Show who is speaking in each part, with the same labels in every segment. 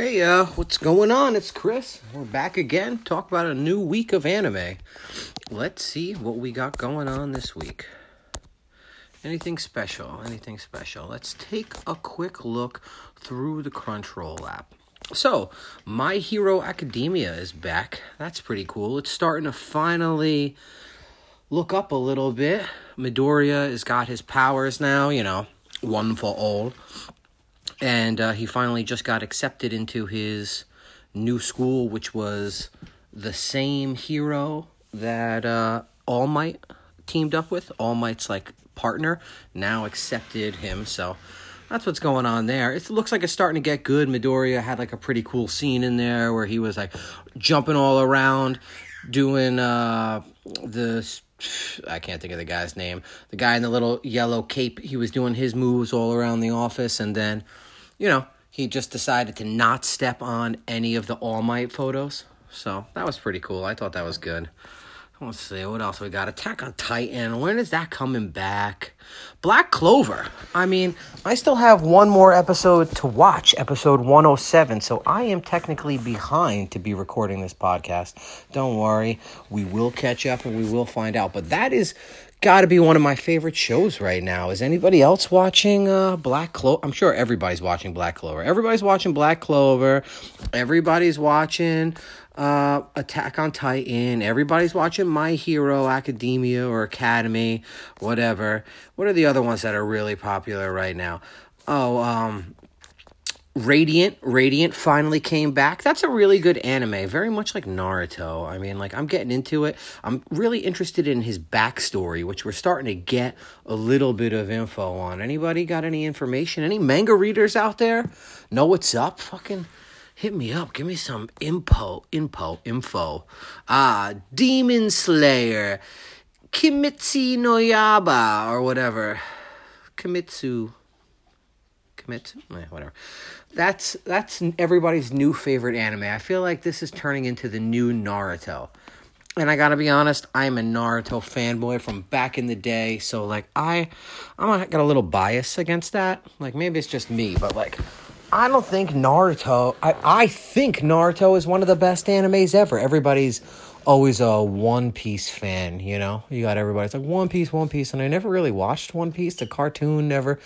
Speaker 1: Hey, uh, what's going on? It's Chris. We're back again. Talk about a new week of anime. Let's see what we got going on this week. Anything special? Anything special? Let's take a quick look through the Crunchyroll app. So, My Hero Academia is back. That's pretty cool. It's starting to finally look up a little bit. Midoriya has got his powers now, you know, one for all and uh, he finally just got accepted into his new school, which was the same hero that uh, All Might teamed up with. All Might's like partner now accepted him, so that's what's going on there. It looks like it's starting to get good. Midoriya had like a pretty cool scene in there where he was like jumping all around, doing uh, the I can't think of the guy's name. The guy in the little yellow cape, he was doing his moves all around the office, and then you know, he just decided to not step on any of the All Might photos. So that was pretty cool. I thought that was good. Let's see, what else we got? Attack on Titan. When is that coming back? Black Clover. I mean, I still have one more episode to watch, episode 107. So I am technically behind to be recording this podcast. Don't worry, we will catch up and we will find out. But that is got to be one of my favorite shows right now. Is anybody else watching uh, Black Clover? I'm sure everybody's watching Black Clover. Everybody's watching Black Clover. Everybody's watching uh, Attack on Titan. Everybody's watching My Hero Academia or Academy, whatever. What are the other ones that are really popular right now? Oh, um, Radiant, Radiant finally came back. That's a really good anime, very much like Naruto. I mean, like I'm getting into it. I'm really interested in his backstory, which we're starting to get a little bit of info on. Anybody got any information? Any manga readers out there? Know what's up? Fucking hit me up. Give me some info, info, info. Ah, Demon Slayer, Kimetsu no Yaiba, or whatever. Kimitsu. Eh, whatever that's that's everybody's new favorite anime. I feel like this is turning into the new Naruto. And I gotta be honest, I'm a Naruto fanboy from back in the day. So like I, I'm got a little bias against that. Like maybe it's just me, but like I don't think Naruto. I I think Naruto is one of the best animes ever. Everybody's always a One Piece fan, you know. You got everybody. It's like One Piece, One Piece, and I never really watched One Piece. The cartoon never,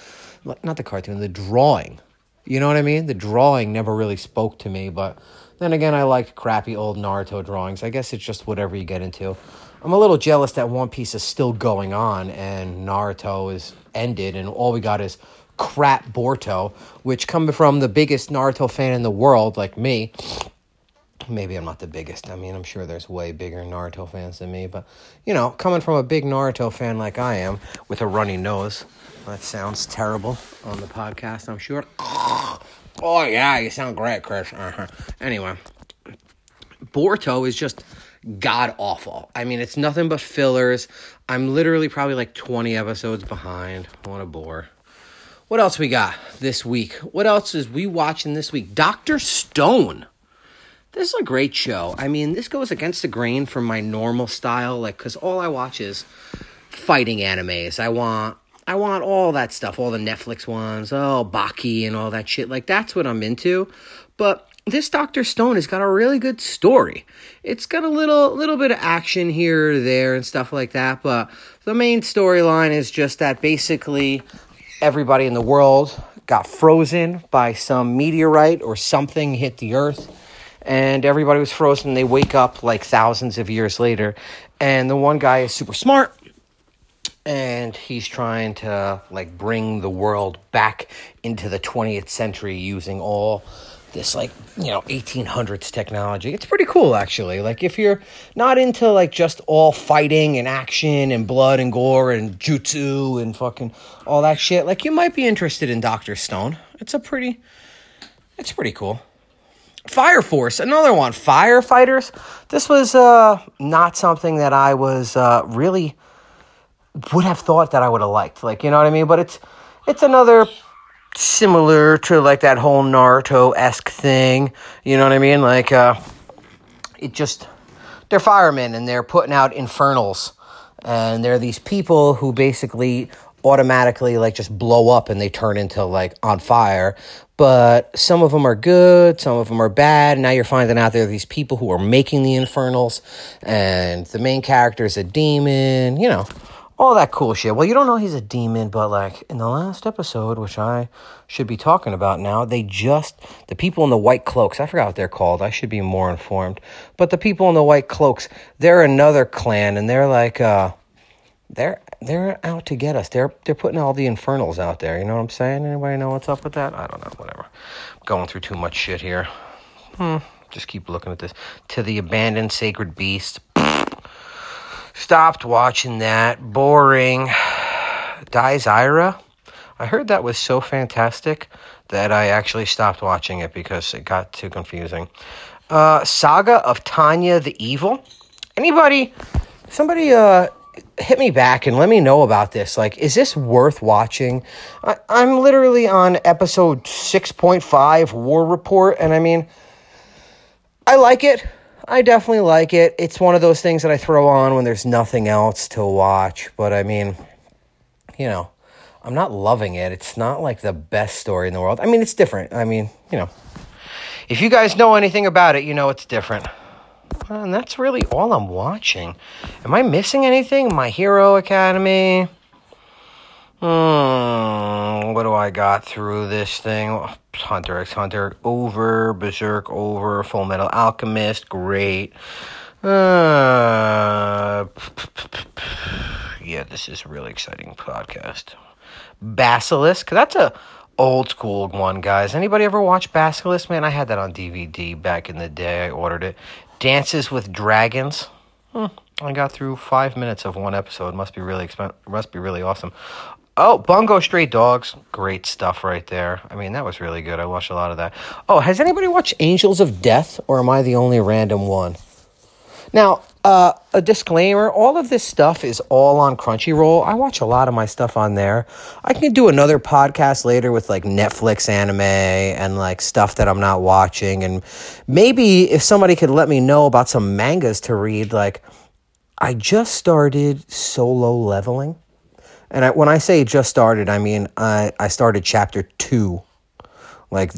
Speaker 1: not the cartoon, the drawing you know what I mean? The drawing never really spoke to me, but then again, I like crappy old Naruto drawings. I guess it's just whatever you get into. I'm a little jealous that One Piece is still going on and Naruto is ended, and all we got is crap Boruto, which coming from the biggest Naruto fan in the world, like me. Maybe I'm not the biggest. I mean, I'm sure there's way bigger Naruto fans than me, but you know, coming from a big Naruto fan like I am, with a runny nose, that sounds terrible on the podcast, I'm sure. Oh, yeah, you sound great, Chris. Uh-huh. Anyway, Boruto is just god awful. I mean, it's nothing but fillers. I'm literally probably like 20 episodes behind. What a bore. What else we got this week? What else is we watching this week? Dr. Stone. This is a great show. I mean, this goes against the grain from my normal style, like, because all I watch is fighting animes. I want I want all that stuff, all the Netflix ones, oh, Baki and all that shit. Like, that's what I'm into. But this Dr. Stone has got a really good story. It's got a little little bit of action here or there and stuff like that, but the main storyline is just that basically everybody in the world got frozen by some meteorite or something hit the earth and everybody was frozen. They wake up like thousands of years later, and the one guy is super smart and he's trying to like bring the world back into the 20th century using all this like you know 1800s technology. It's pretty cool actually. Like if you're not into like just all fighting and action and blood and gore and jutsu and fucking all that shit like you might be interested in dr stone. It's a pretty it's pretty cool fire force another one firefighters this was uh not something that i was uh really would have thought that I would have liked. Like, you know what I mean? But it's it's another similar to like that whole Naruto esque thing. You know what I mean? Like, uh, it just they're firemen and they're putting out infernals, and they're these people who basically automatically like just blow up and they turn into like on fire. But some of them are good, some of them are bad. Now you're finding out there are these people who are making the infernals, and the main character is a demon, you know, all that cool shit. Well, you don't know he's a demon, but like in the last episode, which I should be talking about now, they just, the people in the white cloaks, I forgot what they're called. I should be more informed. But the people in the white cloaks, they're another clan, and they're like, uh, they're they're out to get us. They're they're putting all the infernals out there. You know what I'm saying? Anybody know what's up with that? I don't know. Whatever. going through too much shit here. Hmm. Just keep looking at this. To the abandoned sacred beast. Stopped watching that. Boring. Dies Irae. I heard that was so fantastic that I actually stopped watching it because it got too confusing. Uh, Saga of Tanya the Evil. Anybody? Somebody uh hit me back and let me know about this. Like, is this worth watching? I, am literally on episode 6.5 War Report, and I mean, I like it. I definitely like it. It's one of those things that I throw on when there's nothing else to watch, but I mean, you know, I'm not loving it. It's not like the best story in the world. I mean, it's different. I mean, you know, if you guys know anything about it, you know it's different. And that's really all I'm watching. Am I missing anything? My Hero Academy. Hmm, what do I got through this thing? Hunter x Hunter over, Berserk over, Full Metal Alchemist, great. Uh, yeah, this is a really exciting podcast. Basilisk, that's a old school one, guys. Anybody ever watch Basilisk? Man, I had that on DVD back in the day. I ordered it. Dances with Dragons. Hmm, I got through five minutes of one episode. Must be really expen- Must be really awesome. Oh, Bungo Stray Dogs. Great stuff right there. I mean, that was really good. I watched a lot of that. Oh, has anybody watched Angels of Death, or am I the only random one? Now, uh, a disclaimer all of this stuff is all on Crunchyroll. I watch a lot of my stuff on there. I can do another podcast later with like Netflix anime and like stuff that I'm not watching. And maybe if somebody could let me know about some mangas to read, like I just started solo leveling. And I, when I say just started, I mean I, I started chapter two like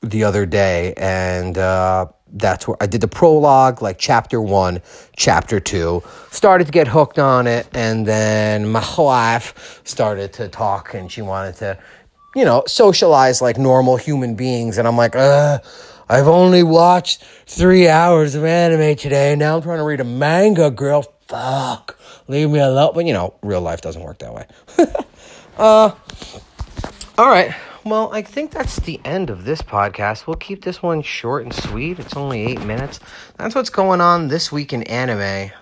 Speaker 1: the other day. And, uh, that's where I did the prologue, like chapter one, chapter two, started to get hooked on it, and then my wife started to talk and she wanted to, you know, socialize like normal human beings. And I'm like, uh, I've only watched three hours of anime today, now I'm trying to read a manga, girl. Fuck. Leave me alone. But, you know, real life doesn't work that way. uh, all right. Well, I think that's the end of this podcast. We'll keep this one short and sweet. It's only eight minutes. That's what's going on this week in anime.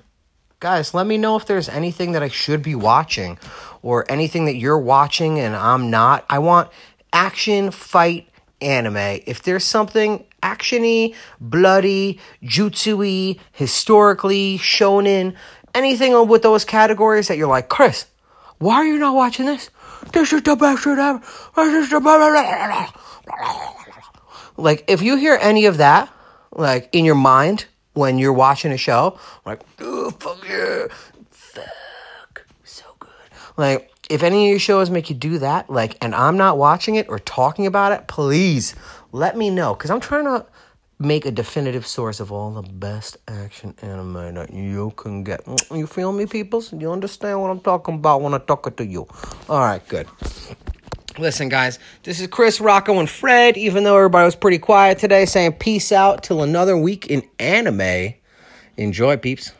Speaker 1: Guys, let me know if there's anything that I should be watching or anything that you're watching and I'm not. I want action, fight, anime. If there's something actiony, bloody, jutsu historically, shonen, anything with those categories that you're like, Chris, why are you not watching this? This is the best shit ever. This is the. Like, if you hear any of that, like, in your mind when you're watching a show, like, oh, fuck yeah. Fuck. So good. Like, if any of your shows make you do that, like, and I'm not watching it or talking about it, please let me know. Because I'm trying to make a definitive source of all the best action anime that you can get. You feel me, peoples? You understand what I'm talking about when I talk talking to you? All right, good. Listen, guys, this is Chris, Rocco, and Fred. Even though everybody was pretty quiet today, saying peace out till another week in anime. Enjoy, peeps.